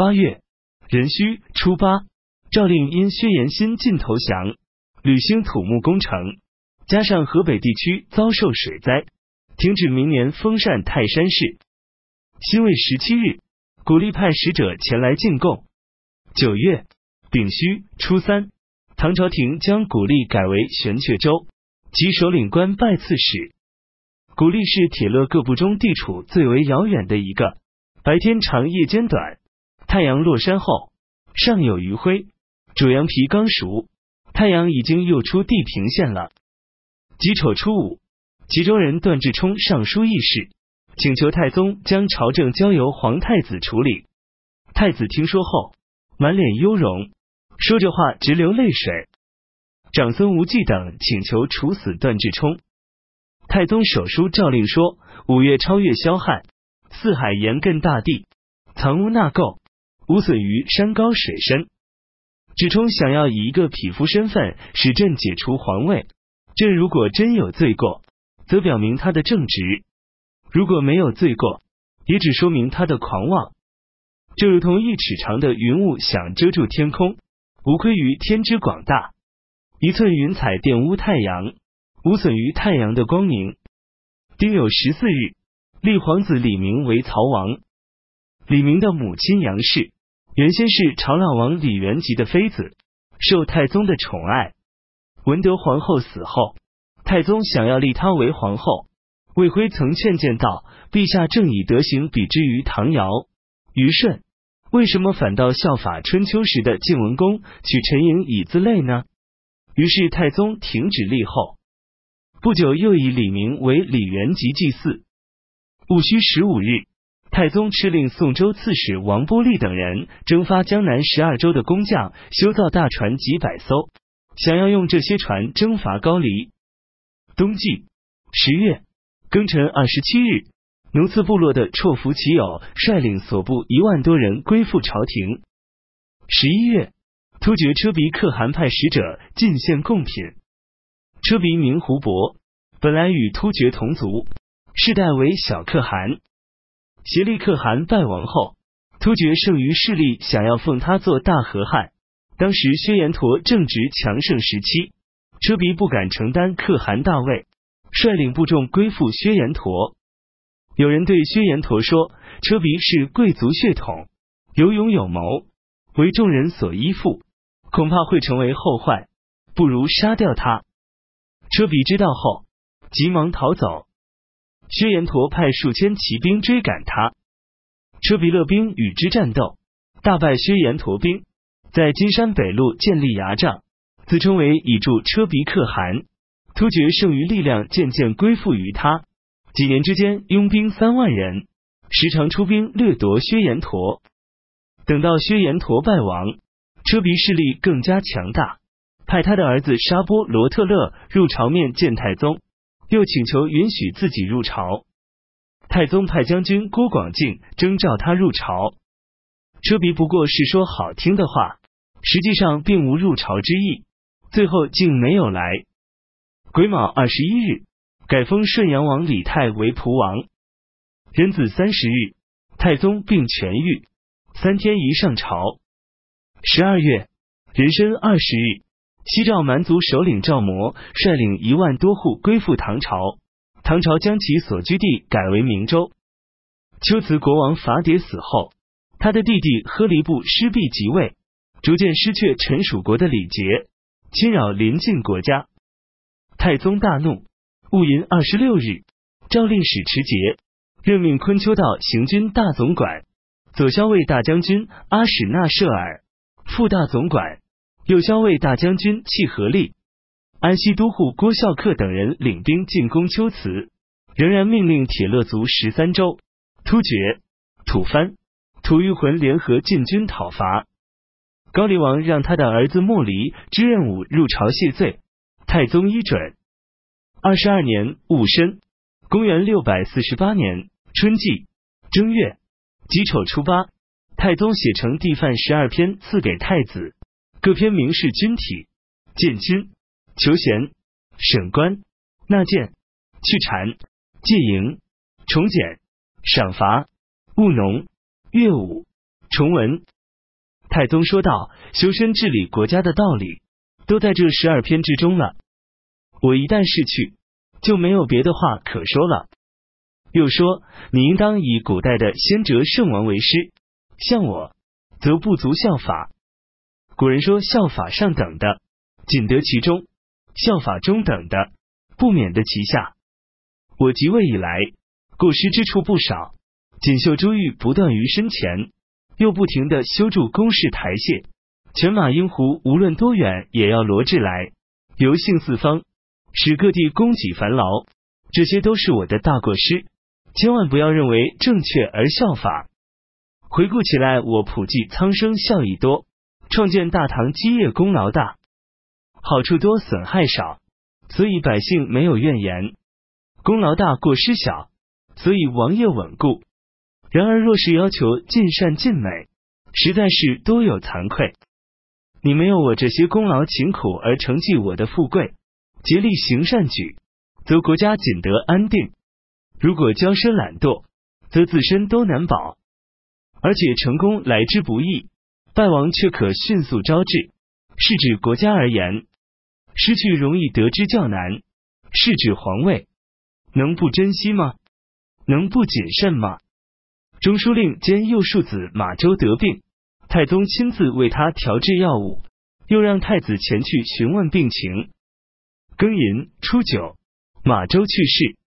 八月壬戌初八，诏令因薛延新进投降，履兴土木工程，加上河北地区遭受水灾，停止明年封禅泰山市。辛未十七日，古力派使者前来进贡。九月丙戌初三，唐朝廷将古力改为玄阙州，及首领官拜刺史。古力是铁勒各部中地处最为遥远的一个，白天长，夜间短。太阳落山后，尚有余晖。主羊皮刚熟，太阳已经又出地平线了。己丑初五，吉州人段志冲上书议事，请求太宗将朝政交由皇太子处理。太子听说后，满脸忧容，说着话直流泪水。长孙无忌等请求处死段志冲。太宗手书诏令说：五月超越萧汉，四海沿亘大地，藏污纳垢，无损于山高水深。志冲想要以一个匹夫身份使朕解除皇位，朕如果真有罪过，则表明他的正直；如果没有罪过，也只说明他的狂妄。就如同一尺长的云雾想遮住天空，无愧于天之广大；一寸云彩玷污太阳。无损于太阳的光明。丁酉十四日，立皇子李明为曹王。李明的母亲杨氏原先是朝老王李元吉的妃子，受太宗的宠爱。文德皇后死后，太宗想要立她为皇后。魏辉曾劝谏道：“陛下正以德行比之于唐尧、虞舜，为什么反倒效法春秋时的晋文公，取陈颖以自类呢？”于是太宗停止立后。不久，又以李明为李元吉祭祀。戊戌十五日，太宗敕令宋州刺史王波利等人征发江南十二州的工匠，修造大船几百艘，想要用这些船征伐高丽。冬季十月庚辰二十七日，奴次部落的绰服齐友率领所部一万多人归附朝廷。十一月，突厥车鼻可汗派使者进献贡品。车鼻名胡伯，本来与突厥同族，世代为小可汗。协力可汗败亡后，突厥剩余势力想要奉他做大和汗。当时薛延陀正值强盛时期，车鼻不敢承担可汗大位，率领部众归附薛延陀。有人对薛延陀说：“车鼻是贵族血统，有勇有谋，为众人所依附，恐怕会成为后患，不如杀掉他。”车鼻知道后，急忙逃走。薛延陀派数千骑兵追赶他，车鼻勒兵与之战斗，大败薛延陀兵，在金山北路建立牙帐，自称为以助车鼻可汗。突厥剩余力量渐渐归附于他，几年之间拥兵三万人，时常出兵掠夺薛延陀。等到薛延陀败亡，车鼻势力更加强大。派他的儿子沙波罗特勒入朝面见太宗，又请求允许自己入朝。太宗派将军郭广敬征召他入朝，车鼻不过是说好听的话，实际上并无入朝之意，最后竟没有来。癸卯二十一日，改封顺阳王李泰为蒲王。壬子三十日，太宗病痊愈，三天一上朝。十二月壬申二十日。西赵蛮族首领赵模率领一万多户归附唐朝，唐朝将其所居地改为明州。龟兹国王法迭死后，他的弟弟呵离布失弼即位，逐渐失去臣属国的礼节，侵扰邻近国家。太宗大怒，戊寅二十六日，诏令史持节任命昆丘道行军大总管、左骁卫大将军阿史那舍尔副大总管。右骁卫大将军契合力、安西都护郭孝恪等人领兵进攻龟兹，仍然命令铁勒族十三州、突厥、吐蕃、吐谷浑联合进军讨伐。高丽王让他的儿子莫离之任武入朝谢罪，太宗依准。二十二年戊申，公元六百四十八年春季。正月。己丑初八，太宗写成帝范十二篇，赐给太子。各篇明示军体、建亲、求贤、审官、纳谏、去禅、戒营、重简、赏罚、务农、乐舞、崇文，太宗说道：“修身治理国家的道理，都在这十二篇之中了。我一旦逝去，就没有别的话可说了。”又说：“你应当以古代的先哲圣王为师，像我，则不足效法。古人说效法上等的，仅得其中；效法中等的，不免得其下。我即位以来，过失之处不少。锦绣珠玉不断于身前，又不停的修筑宫室台榭，犬马鹰狐无论多远，也要罗至来，游幸四方，使各地供给繁劳。这些都是我的大过失。”千万不要认为正确而效法。回顾起来，我普济苍生效益多，创建大唐基业功劳大，好处多损害少，所以百姓没有怨言。功劳大过失小，所以王业稳固。然而若是要求尽善尽美，实在是多有惭愧。你没有我这些功劳勤苦而成绩我的富贵，竭力行善举，则国家仅得安定。如果骄奢懒惰，则自身都难保，而且成功来之不易，败亡却可迅速招致。是指国家而言，失去容易得之较难；是指皇位，能不珍惜吗？能不谨慎吗？中书令兼右庶子马周得病，太宗亲自为他调制药物，又让太子前去询问病情。庚寅初九，马周去世。